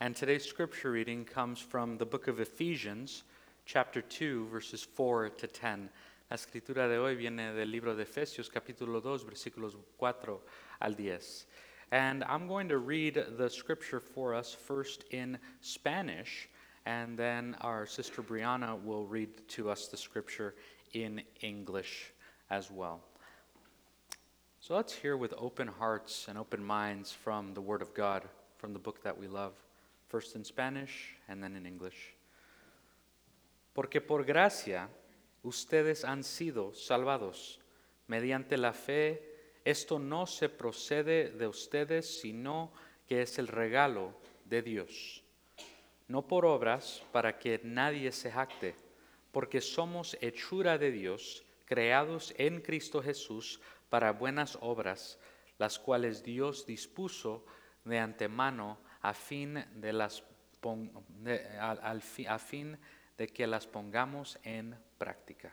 And today's scripture reading comes from the book of Ephesians, chapter 2, verses 4 to 10. La escritura de hoy viene del libro de Efesios, capítulo 2, versículos 4 al 10. And I'm going to read the scripture for us first in Spanish, and then our sister Brianna will read to us the scripture in English as well. So let's hear with open hearts and open minds from the Word of God, from the book that we love first in Spanish and then in English. Porque por gracia ustedes han sido salvados mediante la fe. Esto no se procede de ustedes, sino que es el regalo de Dios. No por obras para que nadie se jacte, porque somos hechura de Dios, creados en Cristo Jesús para buenas obras, las cuales Dios dispuso de antemano a fin de, las de, al, al fi, a fin de que las pongamos en práctica.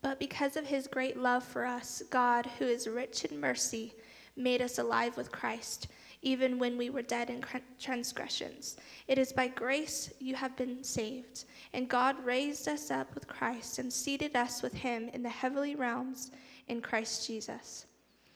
But because of his great love for us, God, who is rich in mercy, made us alive with Christ, even when we were dead in transgressions. It is by grace you have been saved. And God raised us up with Christ and seated us with him in the heavenly realms in Christ Jesus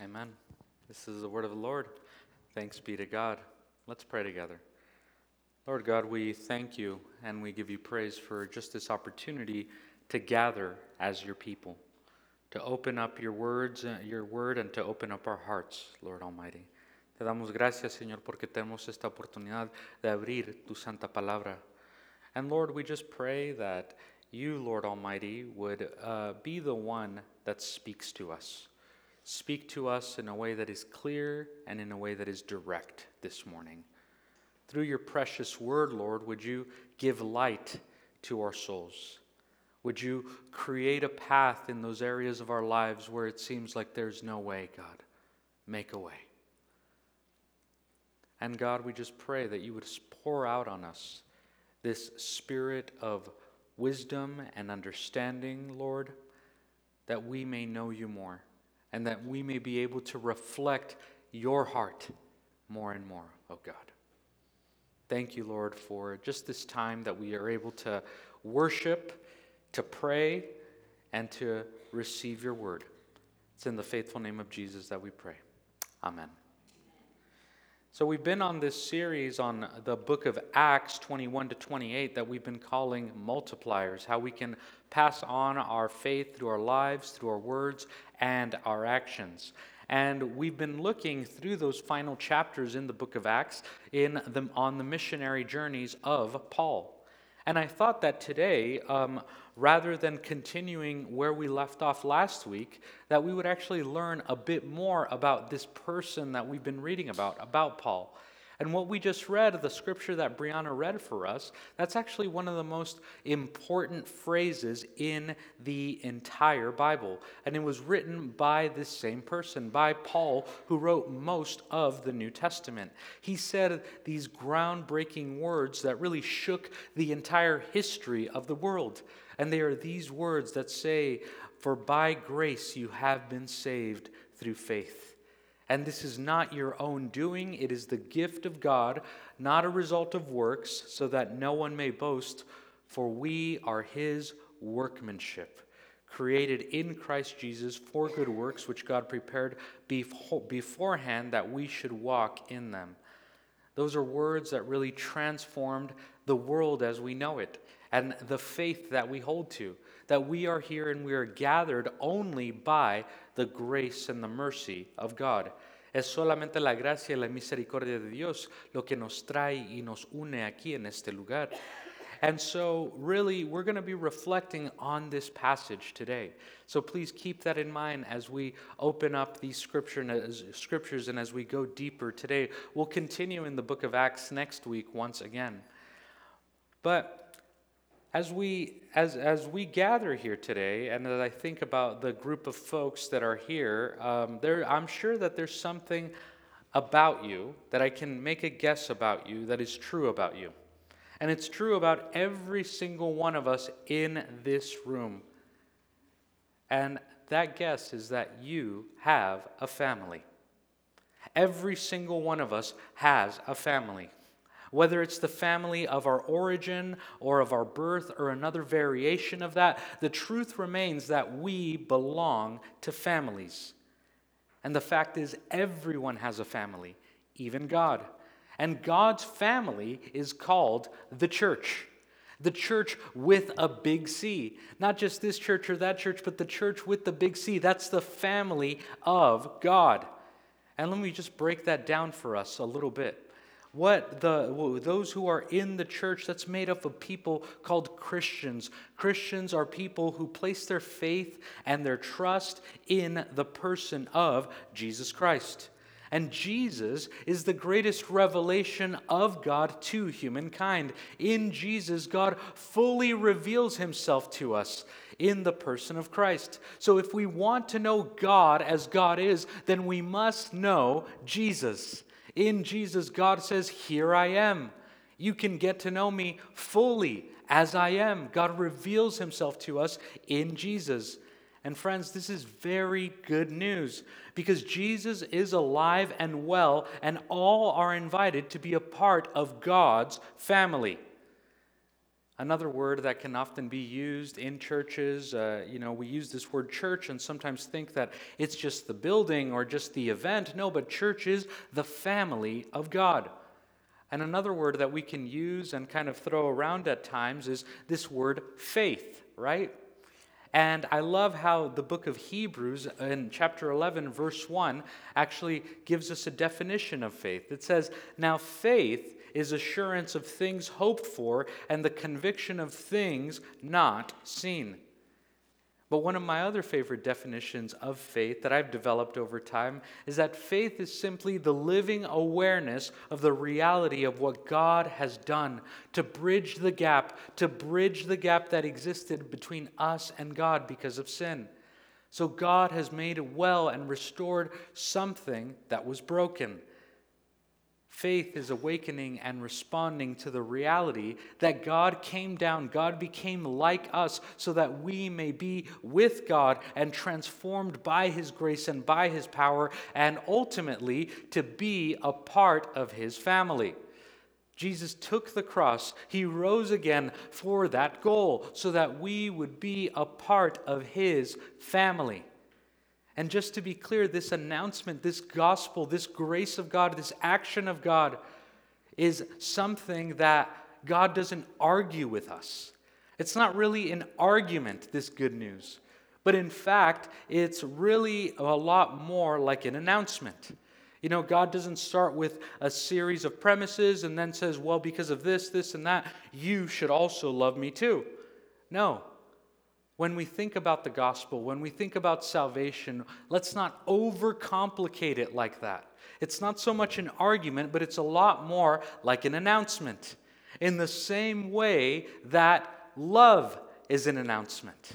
Amen. This is the word of the Lord. Thanks be to God. Let's pray together. Lord God, we thank you and we give you praise for just this opportunity to gather as your people, to open up your words, uh, your word, and to open up our hearts, Lord Almighty. Te damos gracias, Señor, porque tenemos esta oportunidad de abrir tu santa palabra. And Lord, we just pray that you, Lord Almighty, would uh, be the one that speaks to us. Speak to us in a way that is clear and in a way that is direct this morning. Through your precious word, Lord, would you give light to our souls? Would you create a path in those areas of our lives where it seems like there's no way, God? Make a way. And God, we just pray that you would pour out on us this spirit of wisdom and understanding, Lord, that we may know you more and that we may be able to reflect your heart more and more, oh God. Thank you, Lord, for just this time that we are able to worship, to pray, and to receive your word. It's in the faithful name of Jesus that we pray. Amen. So, we've been on this series on the book of Acts 21 to 28 that we've been calling multipliers, how we can pass on our faith through our lives, through our words, and our actions. And we've been looking through those final chapters in the book of Acts in the, on the missionary journeys of Paul. And I thought that today, um, rather than continuing where we left off last week, that we would actually learn a bit more about this person that we've been reading about, about Paul. And what we just read, the scripture that Brianna read for us, that's actually one of the most important phrases in the entire Bible. And it was written by this same person, by Paul, who wrote most of the New Testament. He said these groundbreaking words that really shook the entire history of the world. And they are these words that say, For by grace you have been saved through faith. And this is not your own doing, it is the gift of God, not a result of works, so that no one may boast, for we are his workmanship, created in Christ Jesus for good works, which God prepared beforehand that we should walk in them. Those are words that really transformed the world as we know it and the faith that we hold to, that we are here and we are gathered only by the grace and the mercy of God. Es solamente la gracia y la misericordia de Dios lo que nos trae y nos une aquí en este lugar. And so, really, we're going to be reflecting on this passage today. So please keep that in mind as we open up these scripture, scriptures and as we go deeper today. We'll continue in the book of Acts next week once again. But as we as as we gather here today and as i think about the group of folks that are here um, there i'm sure that there's something about you that i can make a guess about you that is true about you. And it's true about every single one of us in this room. And that guess is that you have a family. Every single one of us has a family whether it's the family of our origin or of our birth or another variation of that, the truth remains that we belong to families. And the fact is, everyone has a family, even God. And God's family is called the church. The church with a big C. Not just this church or that church, but the church with the big C. That's the family of God. And let me just break that down for us a little bit what the those who are in the church that's made up of people called Christians. Christians are people who place their faith and their trust in the person of Jesus Christ. And Jesus is the greatest revelation of God to humankind. In Jesus, God fully reveals himself to us in the person of Christ. So if we want to know God as God is, then we must know Jesus. In Jesus, God says, Here I am. You can get to know me fully as I am. God reveals himself to us in Jesus. And friends, this is very good news because Jesus is alive and well, and all are invited to be a part of God's family. Another word that can often be used in churches, uh, you know, we use this word church and sometimes think that it's just the building or just the event. No, but church is the family of God. And another word that we can use and kind of throw around at times is this word faith, right? And I love how the book of Hebrews in chapter 11, verse 1, actually gives us a definition of faith. It says, Now faith is assurance of things hoped for and the conviction of things not seen. But one of my other favorite definitions of faith that I've developed over time is that faith is simply the living awareness of the reality of what God has done to bridge the gap, to bridge the gap that existed between us and God because of sin. So God has made well and restored something that was broken. Faith is awakening and responding to the reality that God came down, God became like us, so that we may be with God and transformed by His grace and by His power, and ultimately to be a part of His family. Jesus took the cross, He rose again for that goal, so that we would be a part of His family. And just to be clear, this announcement, this gospel, this grace of God, this action of God is something that God doesn't argue with us. It's not really an argument, this good news. But in fact, it's really a lot more like an announcement. You know, God doesn't start with a series of premises and then says, well, because of this, this, and that, you should also love me too. No, when we think about the gospel, when we think about salvation, let's not overcomplicate it like that. It's not so much an argument, but it's a lot more like an announcement. In the same way that love is an announcement.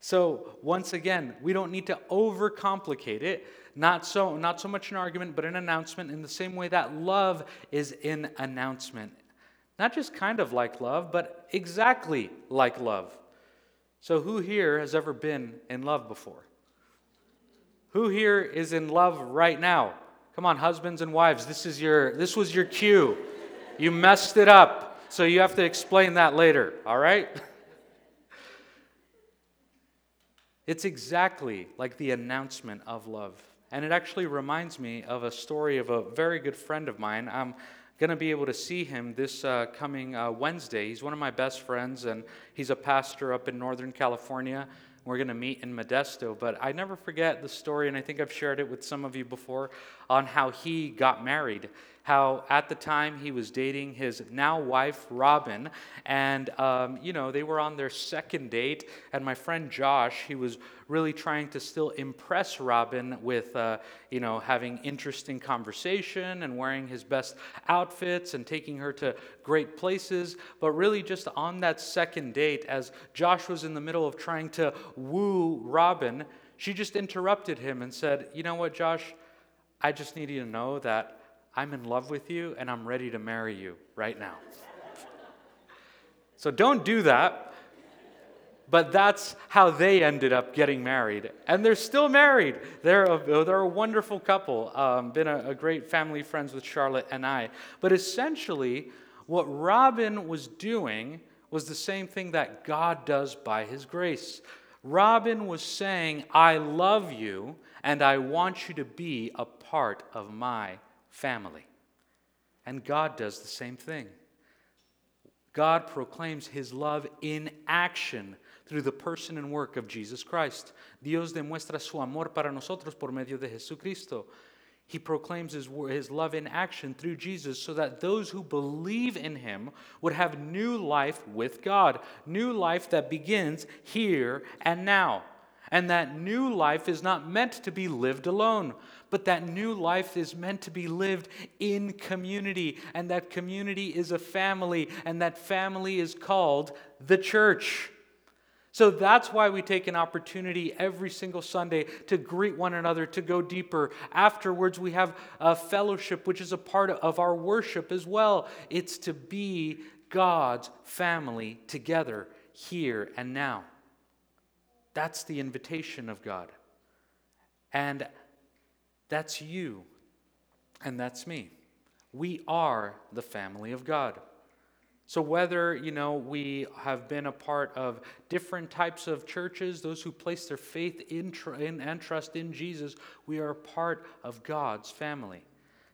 So, once again, we don't need to overcomplicate it. Not so, not so much an argument, but an announcement in the same way that love is an announcement. Not just kind of like love, but exactly like love. So, who here has ever been in love before? Who here is in love right now? Come on, husbands and wives, this is your this was your cue. You messed it up. So you have to explain that later, all right? It's exactly like the announcement of love. And it actually reminds me of a story of a very good friend of mine. Um, going to be able to see him this uh, coming uh, Wednesday. He's one of my best friends, and he's a pastor up in Northern California. We're going to meet in Modesto. But I never forget the story, and I think I've shared it with some of you before, on how he got married. How at the time he was dating his now wife, Robin, and, um, you know, they were on their second date. And my friend Josh, he was really trying to still impress Robin with, uh, you know, having interesting conversation and wearing his best outfits and taking her to great places. But really, just on that second date, as Josh was in the middle of trying to woo Robin, she just interrupted him and said, You know what, Josh? I just need you to know that I'm in love with you and I'm ready to marry you right now. so don't do that. But that's how they ended up getting married. And they're still married. They're a, they're a wonderful couple. Um, been a, a great family, friends with Charlotte and I. But essentially, what Robin was doing was the same thing that God does by his grace. Robin was saying, I love you and I want you to be a part of my family. And God does the same thing. God proclaims his love in action through the person and work of Jesus Christ. Dios demuestra su amor para nosotros por medio de Jesucristo. He proclaims his, his love in action through Jesus so that those who believe in him would have new life with God, new life that begins here and now. And that new life is not meant to be lived alone, but that new life is meant to be lived in community. And that community is a family, and that family is called the church. So that's why we take an opportunity every single Sunday to greet one another, to go deeper. Afterwards, we have a fellowship, which is a part of our worship as well. It's to be God's family together here and now. That's the invitation of God. And that's you, and that's me. We are the family of God. So whether, you know, we have been a part of different types of churches, those who place their faith in, in, and trust in Jesus, we are a part of God's family.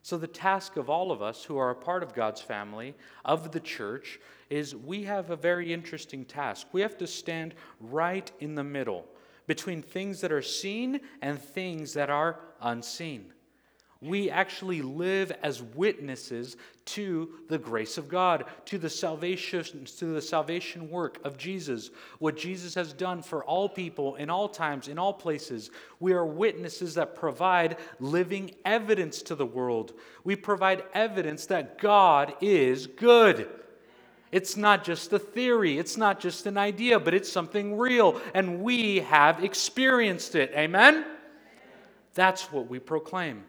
So, the task of all of us who are a part of God's family, of the church, is we have a very interesting task. We have to stand right in the middle between things that are seen and things that are unseen. We actually live as witnesses to the grace of God, to the salvation, to the salvation work of Jesus, what Jesus has done for all people in all times, in all places. We are witnesses that provide living evidence to the world. We provide evidence that God is good. It's not just a theory, it's not just an idea, but it's something real, and we have experienced it. Amen? That's what we proclaim.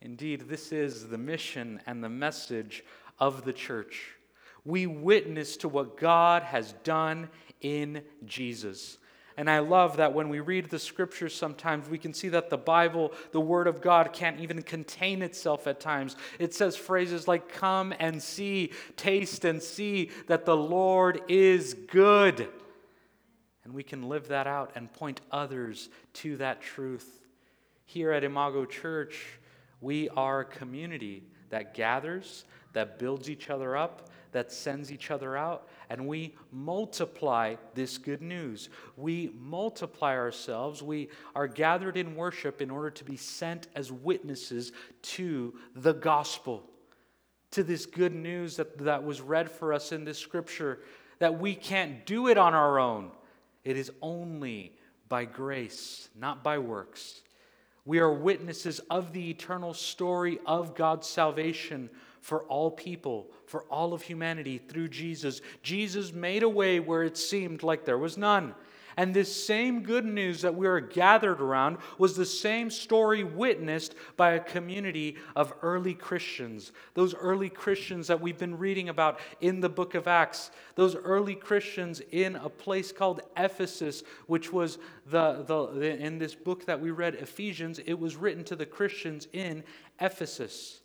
Indeed, this is the mission and the message of the church. We witness to what God has done in Jesus. And I love that when we read the scriptures, sometimes we can see that the Bible, the Word of God, can't even contain itself at times. It says phrases like, Come and see, taste and see that the Lord is good. And we can live that out and point others to that truth. Here at Imago Church, we are a community that gathers, that builds each other up, that sends each other out, and we multiply this good news. We multiply ourselves. We are gathered in worship in order to be sent as witnesses to the gospel, to this good news that, that was read for us in this scripture, that we can't do it on our own. It is only by grace, not by works. We are witnesses of the eternal story of God's salvation for all people, for all of humanity through Jesus. Jesus made a way where it seemed like there was none. And this same good news that we are gathered around was the same story witnessed by a community of early Christians. Those early Christians that we've been reading about in the book of Acts. Those early Christians in a place called Ephesus, which was the, the in this book that we read, Ephesians, it was written to the Christians in Ephesus.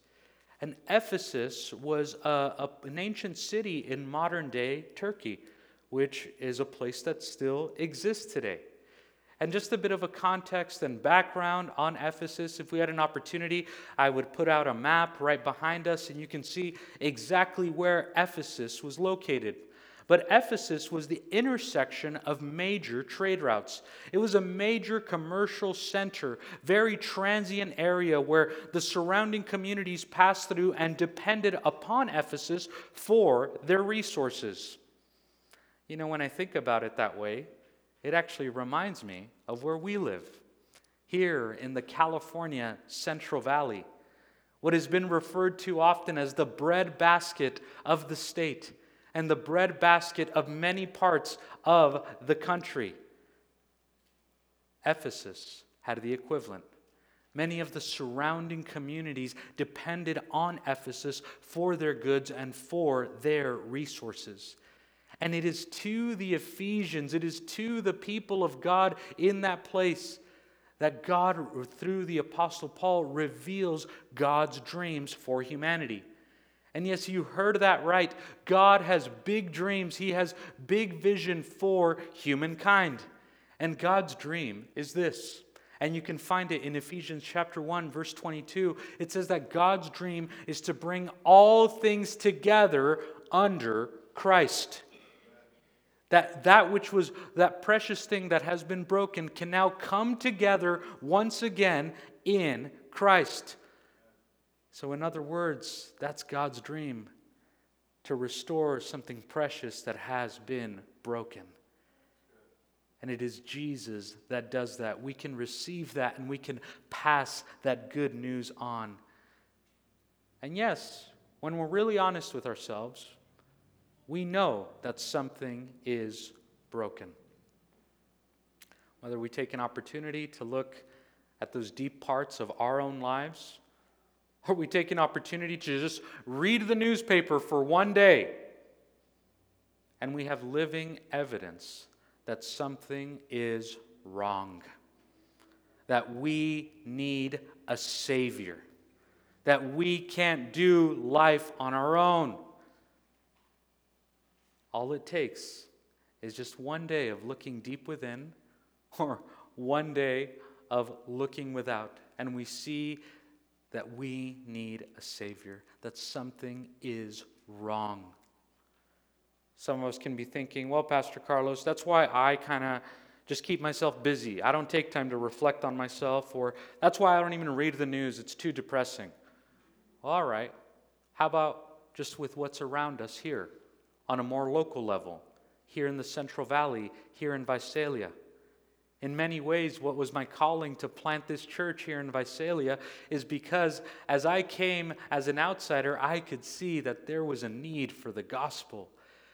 And Ephesus was a, a, an ancient city in modern day Turkey which is a place that still exists today. And just a bit of a context and background on Ephesus. If we had an opportunity, I would put out a map right behind us, and you can see exactly where Ephesus was located. But Ephesus was the intersection of major trade routes. It was a major commercial center, very transient area where the surrounding communities passed through and depended upon Ephesus for their resources. You know, when I think about it that way, it actually reminds me of where we live, here in the California Central Valley, what has been referred to often as the breadbasket of the state and the bread basket of many parts of the country. Ephesus had the equivalent. Many of the surrounding communities depended on Ephesus for their goods and for their resources. And it is to the Ephesians, it is to the people of God in that place that God, through the Apostle Paul, reveals God's dreams for humanity. And yes, you heard that right. God has big dreams, He has big vision for humankind. And God's dream is this. And you can find it in Ephesians chapter 1 verse 22. It says that God's dream is to bring all things together under Christ. That that which was that precious thing that has been broken can now come together once again in Christ. So, in other words, that's God's dream to restore something precious that has been broken. And it is Jesus that does that. We can receive that and we can pass that good news on. And yes, when we're really honest with ourselves, we know that something is broken. Whether we take an opportunity to look at those deep parts of our own lives, or we take an opportunity to just read the newspaper for one day and we have living evidence that something is wrong, that we need a Savior, that we can't do life on our own. All it takes is just one day of looking deep within or one day of looking without, and we see that we need a Savior, that something is wrong. Some of us can be thinking, well, Pastor Carlos, that's why I kind of just keep myself busy. I don't take time to reflect on myself, or that's why I don't even read the news. It's too depressing. All right. How about just with what's around us here on a more local level, here in the Central Valley, here in Visalia? In many ways, what was my calling to plant this church here in Visalia is because as I came as an outsider, I could see that there was a need for the gospel.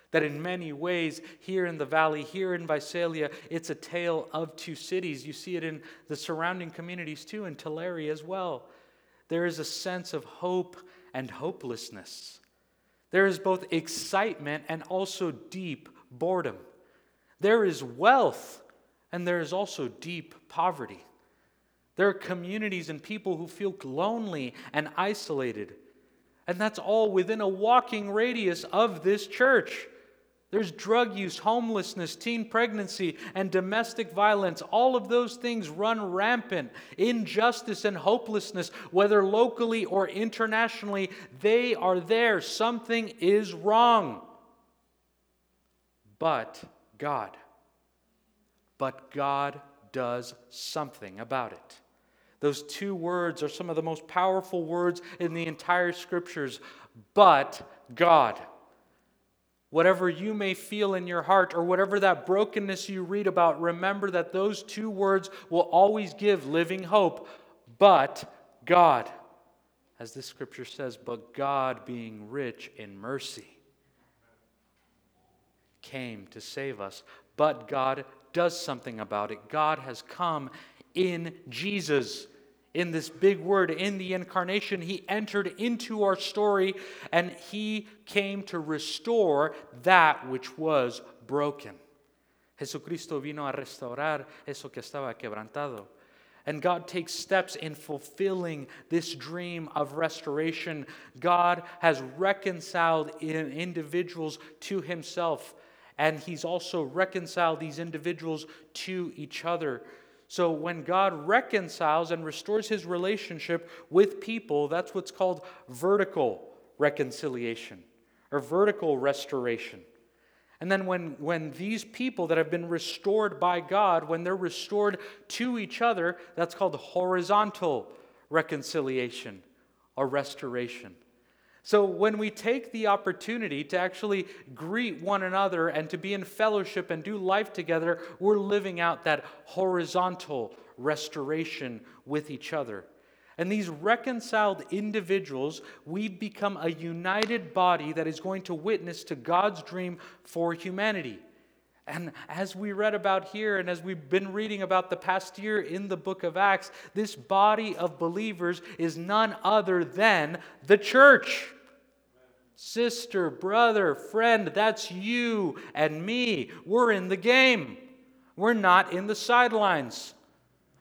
That in many ways, here in the valley, here in Visalia, it's a tale of two cities. You see it in the surrounding communities too, in Tulare as well. There is a sense of hope and hopelessness. There is both excitement and also deep boredom. There is wealth and there is also deep poverty. There are communities and people who feel lonely and isolated. And that's all within a walking radius of this church. There's drug use, homelessness, teen pregnancy, and domestic violence. All of those things run rampant. Injustice and hopelessness, whether locally or internationally, they are there. Something is wrong. But God but God does something about it. Those two words are some of the most powerful words in the entire scriptures. But God. Whatever you may feel in your heart or whatever that brokenness you read about, remember that those two words will always give living hope. But God. As this scripture says, but God, being rich in mercy, came to save us. But God does something about it. God has come in Jesus. In this big word, in the incarnation, he entered into our story and he came to restore that which was broken. Jesucristo vino a restaurar eso que estaba quebrantado. And God takes steps in fulfilling this dream of restoration. God has reconciled individuals to himself and he's also reconciled these individuals to each other. So when God reconciles and restores his relationship with people, that's what's called vertical reconciliation or vertical restoration. And then when, when these people that have been restored by God, when they're restored to each other, that's called horizontal reconciliation or restoration. So when we take the opportunity to actually greet one another and to be in fellowship and do life together, we're living out that horizontal restoration with each other. And these reconciled individuals, we become a united body that is going to witness to God's dream for humanity. And as we read about here, and as we've been reading about the past year in the book of Acts, this body of believers is none other than the church. Sister, brother, friend, that's you and me. We're in the game, we're not in the sidelines.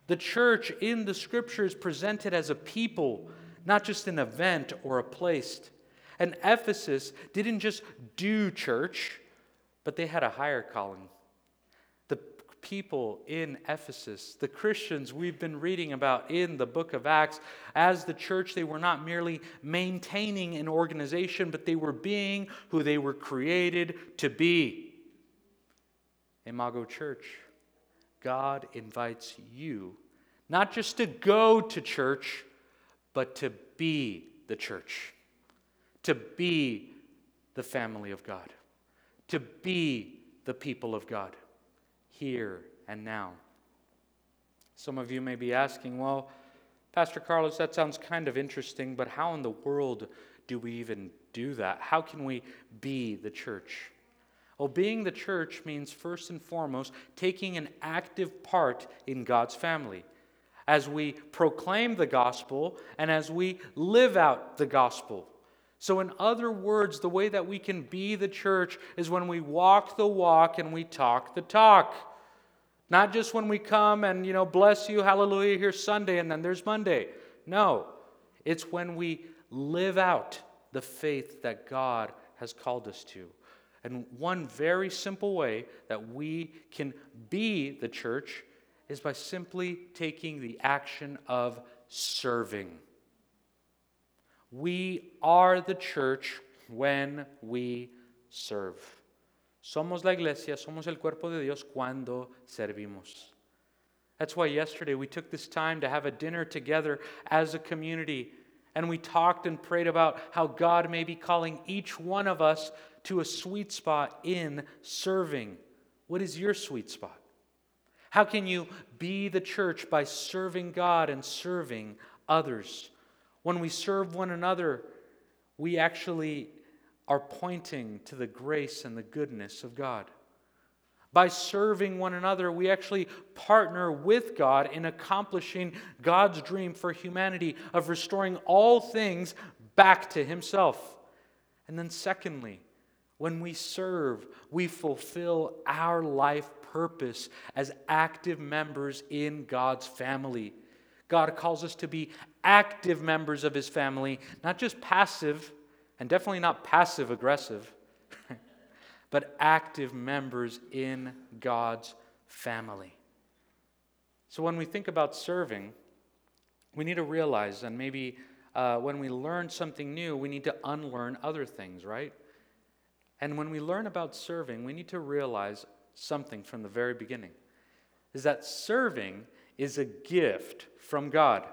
The church in the scripture is presented as a people, not just an event or a place. And Ephesus didn't just do church, but they had a higher calling. People in Ephesus, the Christians we've been reading about in the book of Acts, as the church, they were not merely maintaining an organization, but they were being who they were created to be. Imago Church. God invites you not just to go to church, but to be the church, to be the family of God, to be the people of God here and now. Some of you may be asking, well, Pastor Carlos, that sounds kind of interesting, but how in the world do we even do that? How can we be the church? Well, being the church means first and foremost taking an active part in God's family as we proclaim the gospel and as we live out the gospel. So, in other words, the way that we can be the church is when we walk the walk and we talk the talk. Not just when we come and, you know, bless you, hallelujah, here's Sunday and then there's Monday. No, it's when we live out the faith that God has called us to. And one very simple way that we can be the church is by simply taking the action of serving. We are the church when we serve. Somos la iglesia, somos el cuerpo de Dios cuando servimos. That's why yesterday we took this time to have a dinner together as a community and we talked and prayed about how God may be calling each one of us to a sweet spot in serving. What is your sweet spot? How can you be the church by serving God and serving others? When we serve one another, we actually are pointing to the grace and the goodness of God. By serving one another, we actually partner with God in accomplishing God's dream for humanity of restoring all things back to Himself. And then, secondly, when we serve, we fulfill our life purpose as active members in God's family. God calls us to be active members of His family, not just passive, and definitely not passive aggressive, but active members in God's family. So when we think about serving, we need to realize, and maybe uh, when we learn something new, we need to unlearn other things, right? And when we learn about serving, we need to realize something from the very beginning is that serving is a gift from God.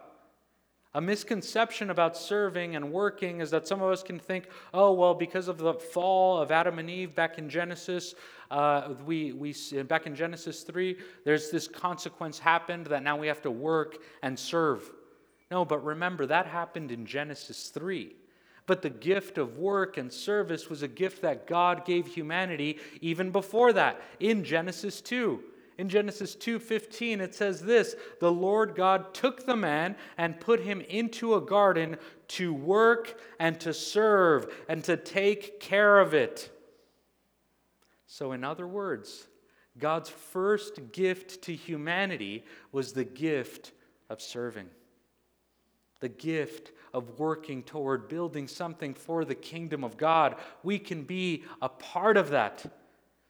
A misconception about serving and working is that some of us can think, oh, well, because of the fall of Adam and Eve back in Genesis, uh, we, we, back in Genesis 3, there's this consequence happened that now we have to work and serve. No, but remember, that happened in Genesis 3. But the gift of work and service was a gift that God gave humanity even before that in Genesis 2. In Genesis 2:15 it says this, the Lord God took the man and put him into a garden to work and to serve and to take care of it. So in other words, God's first gift to humanity was the gift of serving. The gift of working toward building something for the kingdom of God. We can be a part of that.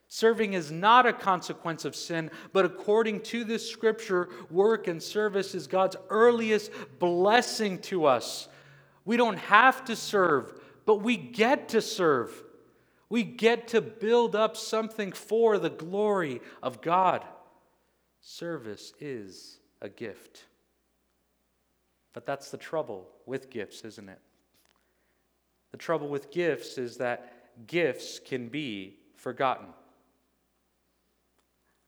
Serving is not a consequence of sin, but according to this scripture, work and service is God's earliest blessing to us. We don't have to serve, but we get to serve. We get to build up something for the glory of God. Service is a gift. But that's the trouble with gifts, isn't it? The trouble with gifts is that gifts can be forgotten.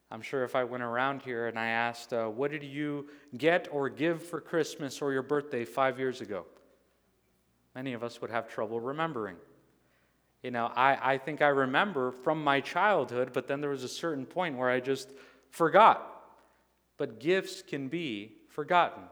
I'm sure if I went around here and I asked, uh, What did you get or give for Christmas or your birthday five years ago? Many of us would have trouble remembering. You know, I, I think I remember from my childhood, but then there was a certain point where I just forgot. But gifts can be forgotten.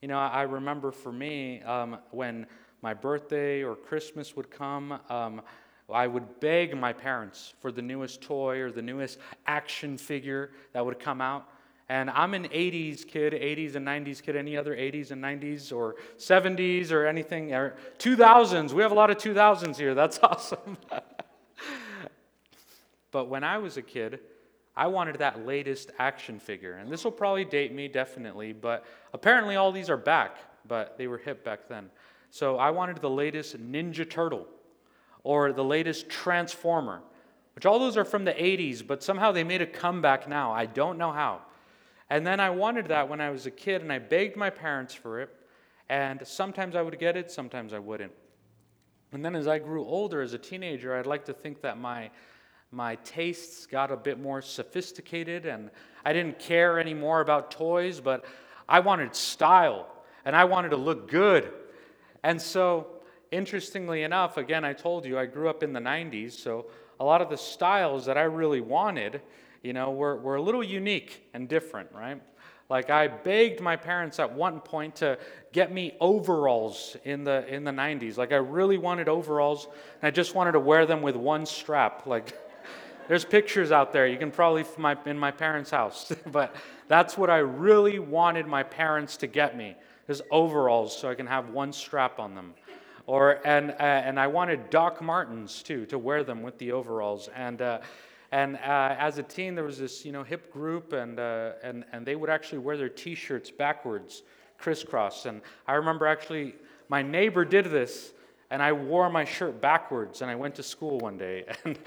You know, I remember for me um, when my birthday or Christmas would come, um, I would beg my parents for the newest toy or the newest action figure that would come out. And I'm an 80s kid, 80s and 90s kid. Any other 80s and 90s or 70s or anything? Or 2000s. We have a lot of 2000s here. That's awesome. but when I was a kid, I wanted that latest action figure. And this will probably date me, definitely. But apparently, all these are back, but they were hip back then. So I wanted the latest Ninja Turtle or the latest Transformer, which all those are from the 80s, but somehow they made a comeback now. I don't know how. And then I wanted that when I was a kid, and I begged my parents for it. And sometimes I would get it, sometimes I wouldn't. And then as I grew older, as a teenager, I'd like to think that my, my tastes got a bit more sophisticated, and I didn't care anymore about toys, but I wanted style, and I wanted to look good. And so interestingly enough, again, I told you I grew up in the 90s, so a lot of the styles that I really wanted, you know, were, were a little unique and different, right? Like I begged my parents at one point to get me overalls in the in the 90s. Like I really wanted overalls, and I just wanted to wear them with one strap. Like there's pictures out there. You can probably my, in my parents' house, but that's what I really wanted my parents to get me. Is overalls so I can have one strap on them. Or, and, uh, and I wanted Doc Martens too, to wear them with the overalls. And, uh, and uh, as a teen, there was this you know, hip group, and, uh, and, and they would actually wear their t shirts backwards, crisscross. And I remember actually, my neighbor did this, and I wore my shirt backwards, and I went to school one day. And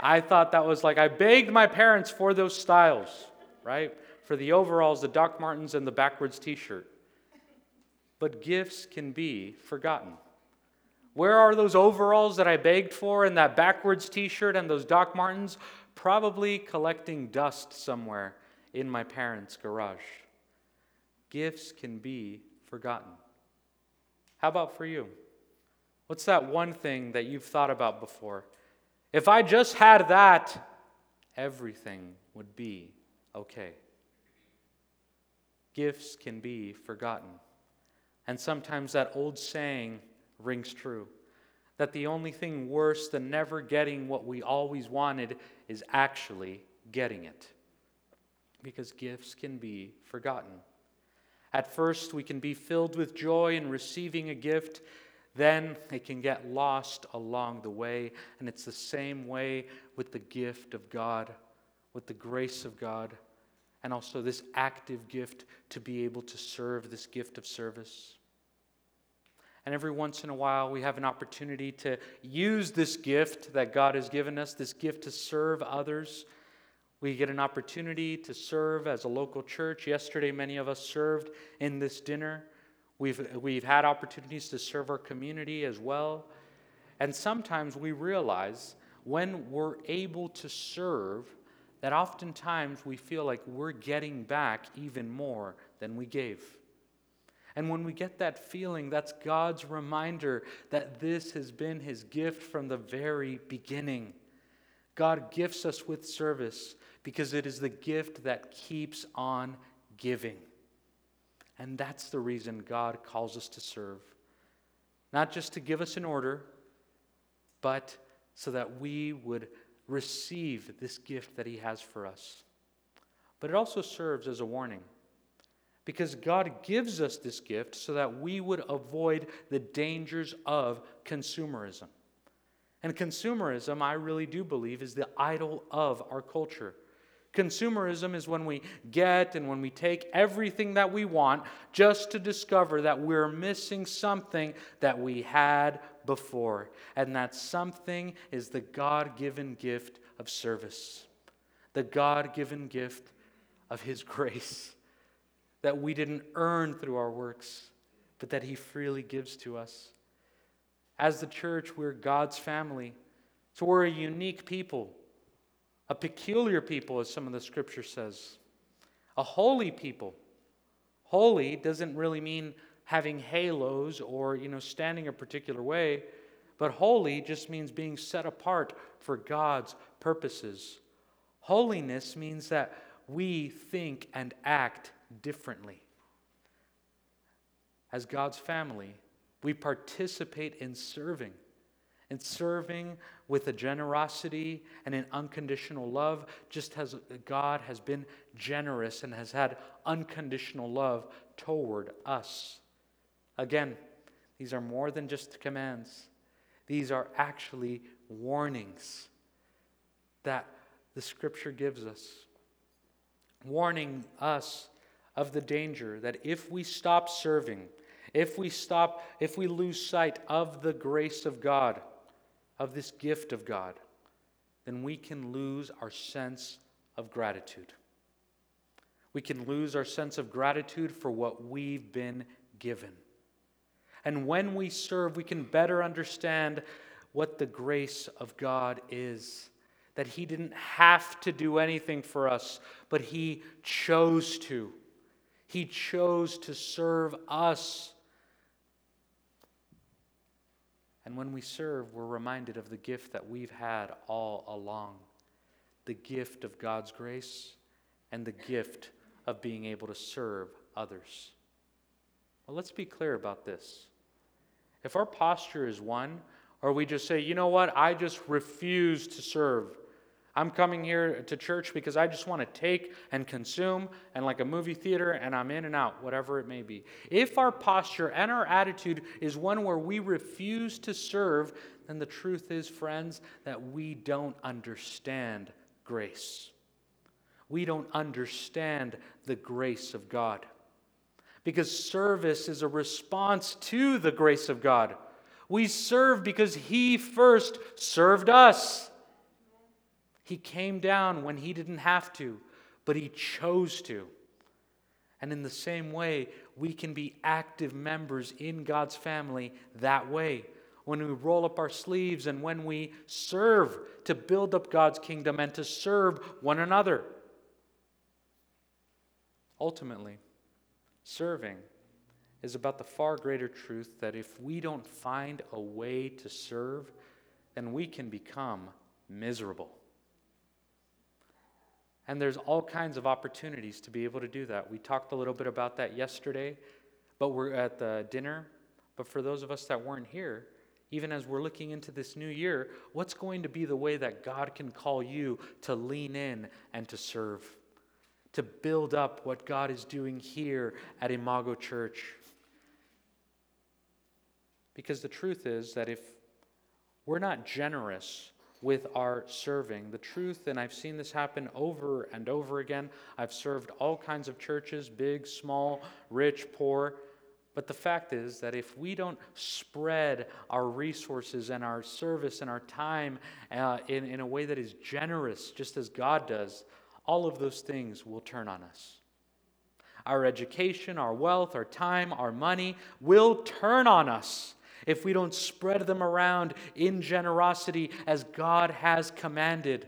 I thought that was like, I begged my parents for those styles, right? For the overalls, the Doc Martens, and the backwards t shirt. But gifts can be forgotten. Where are those overalls that I begged for and that backwards t shirt and those Doc Martens? Probably collecting dust somewhere in my parents' garage. Gifts can be forgotten. How about for you? What's that one thing that you've thought about before? If I just had that, everything would be okay. Gifts can be forgotten. And sometimes that old saying, rings true. That the only thing worse than never getting what we always wanted is actually getting it. Because gifts can be forgotten. At first, we can be filled with joy in receiving a gift, then it can get lost along the way. And it's the same way with the gift of God, with the grace of God, and also this active gift to be able to serve this gift of service. And every once in a while, we have an opportunity to use this gift that God has given us, this gift to serve others. We get an opportunity to serve as a local church. Yesterday, many of us served in this dinner. We've, we've had opportunities to serve our community as well. And sometimes we realize when we're able to serve, that oftentimes we feel like we're getting back even more than we gave. And when we get that feeling, that's God's reminder that this has been His gift from the very beginning. God gifts us with service because it is the gift that keeps on giving. And that's the reason God calls us to serve. Not just to give us an order, but so that we would receive this gift that He has for us. But it also serves as a warning because God gives us this gift so that we would avoid the dangers of consumerism. And consumerism, I really do believe, is the idol of our culture. Consumerism is when we get and when we take everything that we want just to discover that we're missing something that we had before. And that something is the God given gift of service, the God given gift of His grace that we didn't earn through our works, but that He freely gives to us. As the church, we're God's family. So we're a unique people, a peculiar people, as some of the scripture says, a holy people. Holy doesn't really mean having halos or you know standing a particular way, but holy just means being set apart for God's purposes. Holiness means that we think and act differently. As God's family, we participate in serving, in serving with a generosity and an unconditional love, just as God has been generous and has had unconditional love toward us. Again, these are more than just commands, these are actually warnings that the scripture gives us, warning us of the danger that if we stop serving, if we stop, if we lose sight of the grace of God, of this gift of God, then we can lose our sense of gratitude. We can lose our sense of gratitude for what we've been given. And when we serve, we can better understand what the grace of God is. That He didn't have to do anything for us, but He chose to. He chose to serve us. And when we serve, we're reminded of the gift that we've had all along the gift of God's grace and the gift of being able to serve others. Well, let's be clear about this. If our posture is one, or we just say, you know what, I just refuse to serve. I'm coming here to church because I just want to take and consume, and like a movie theater, and I'm in and out, whatever it may be. If our posture and our attitude is one where we refuse to serve, then the truth is, friends, that we don't understand grace. We don't understand the grace of God. Because service is a response to the grace of God. We serve because He first served us. He came down when he didn't have to, but he chose to. And in the same way, we can be active members in God's family that way. When we roll up our sleeves and when we serve to build up God's kingdom and to serve one another. Ultimately, serving is about the far greater truth that if we don't find a way to serve, then we can become miserable. And there's all kinds of opportunities to be able to do that. We talked a little bit about that yesterday, but we're at the dinner. But for those of us that weren't here, even as we're looking into this new year, what's going to be the way that God can call you to lean in and to serve, to build up what God is doing here at Imago Church? Because the truth is that if we're not generous with our serving. The truth, and I've seen this happen over and over again, I've served all kinds of churches big, small, rich, poor. But the fact is that if we don't spread our resources and our service and our time uh, in, in a way that is generous, just as God does, all of those things will turn on us. Our education, our wealth, our time, our money will turn on us if we don't spread them around in generosity as God has commanded.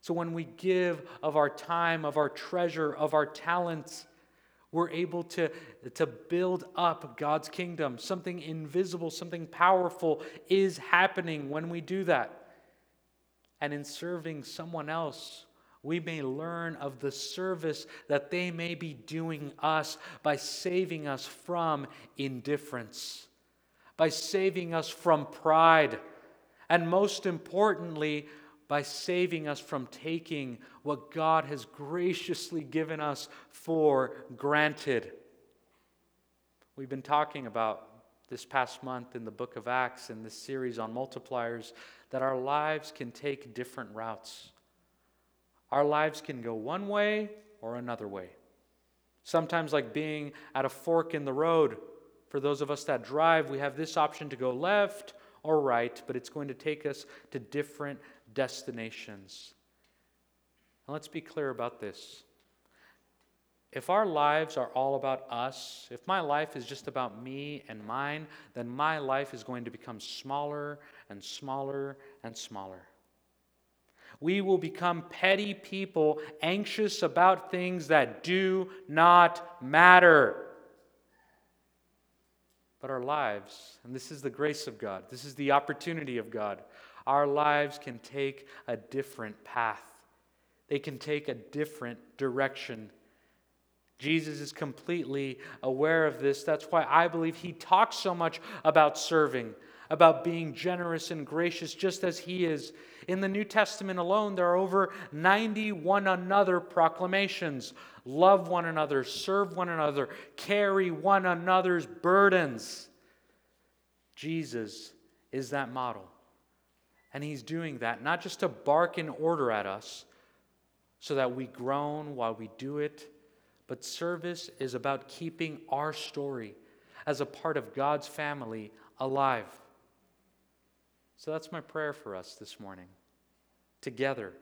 So when we give of our time, of our treasure, of our talents, we're able to, to build up God's kingdom. Something invisible, something powerful is happening when we do that. And in serving someone else, we may learn of the service that they may be doing us by saving us from indifference by saving us from pride, and most importantly, by saving us from taking what God has graciously given us for granted. We've been talking about this past month in the book of Acts in this series on multipliers that our lives can take different routes. Our lives can go one way or another way. Sometimes, like being at a fork in the road, for those of us that drive, we have this option to go left or right, but it's going to take us to different destinations. And let's be clear about this. If our lives are all about us, if my life is just about me and mine, then my life is going to become smaller and smaller and smaller. We will become petty people, anxious about things that do not matter. But our lives, and this is the grace of God, this is the opportunity of God, our lives can take a different path. They can take a different direction Jesus is completely aware of this. That's why I believe he talks so much about serving, about being generous and gracious, just as he is. In the New Testament alone, there are over 90 one another proclamations love one another, serve one another, carry one another's burdens. Jesus is that model. And he's doing that not just to bark in order at us so that we groan while we do it but service is about keeping our story as a part of God's family alive. So that's my prayer for us this morning. Together,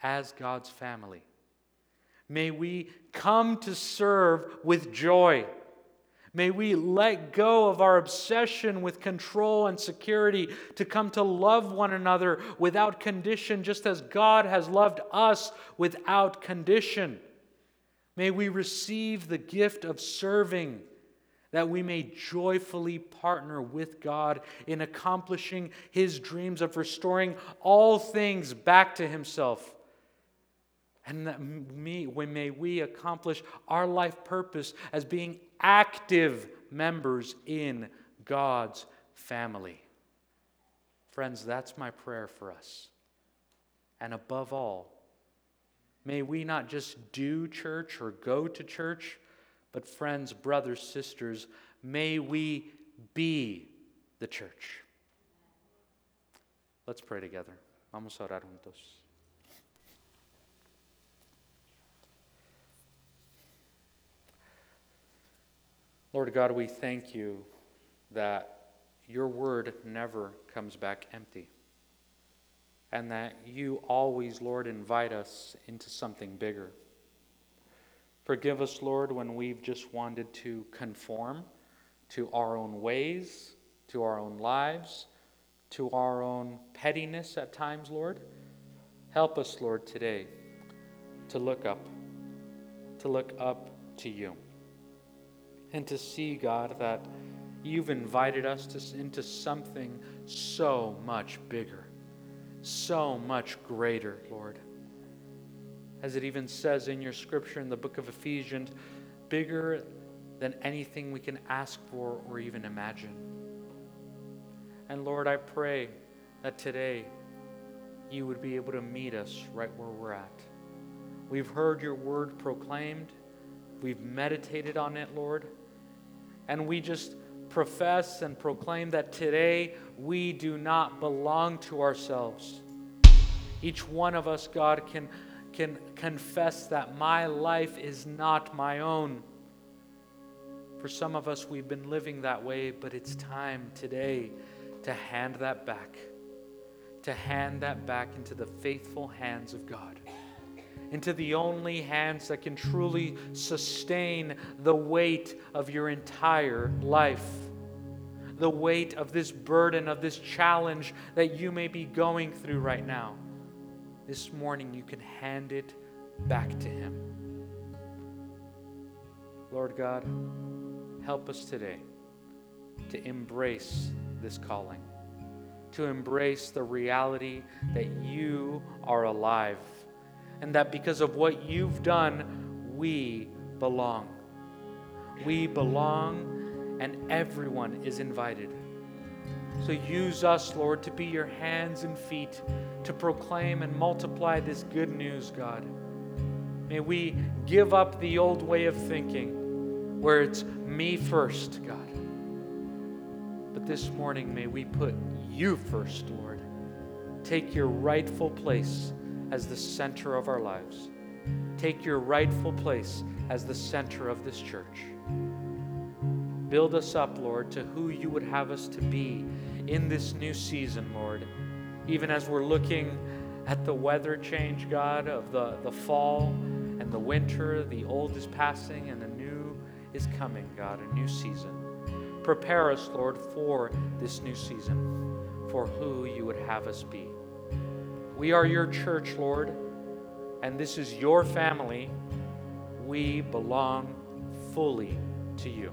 as God's family, may we come to serve with joy. May we let go of our obsession with control and security to come to love one another without condition, just as God has loved us without condition. May we receive the gift of serving that we may joyfully partner with God in accomplishing His dreams of restoring all things back to Himself. And that me, when may we accomplish our life purpose as being active members in God's family. Friends, that's my prayer for us. And above all, May we not just do church or go to church, but friends, brothers, sisters, may we be the church. Let's pray together. Vamos a orar juntos. Lord God, we thank you that your word never comes back empty and that you always, Lord, invite us into something bigger. Forgive us, Lord, when we've just wanted to conform to our own ways, to our own lives, to our own pettiness at times, Lord. Help us, Lord, today to look up, to look up to you, and to see, God, that you've invited us to, into something so much bigger so much greater, Lord. As it even says in your scripture in the book of Ephesians, bigger than anything we can ask for or even imagine. And Lord, I pray that today you would be able to meet us right where we're at. We've heard your word proclaimed, we've meditated on it, Lord, and we just profess and proclaim that today we do not belong to ourselves. Each one of us, God, can, can confess that my life is not my own. For some of us, we've been living that way, but it's time today to hand that back, to hand that back into the faithful hands of God into the only hands that can truly sustain the weight of your entire life. The weight of this burden, of this challenge that you may be going through right now. This morning, you can hand it back to Him. Lord God, help us today to embrace this calling, to embrace the reality that you are alive and that because of what you've done, we belong. We belong, and everyone is invited. So use us, Lord, to be your hands and feet to proclaim and multiply this good news, God. May we give up the old way of thinking where it's me first, God. But this morning, may we put you first, Lord. Take your rightful place as the center of our lives. Take your rightful place as the center of this church. Build us up, Lord, to who you would have us to be in this new season, Lord. Even as we're looking at the weather change, God, of the, the fall and the winter, the old is passing and the new is coming, God, a new season. Prepare us, Lord, for this new season, for who you would have us be. We are your church, Lord, and this is your family. We belong fully to you.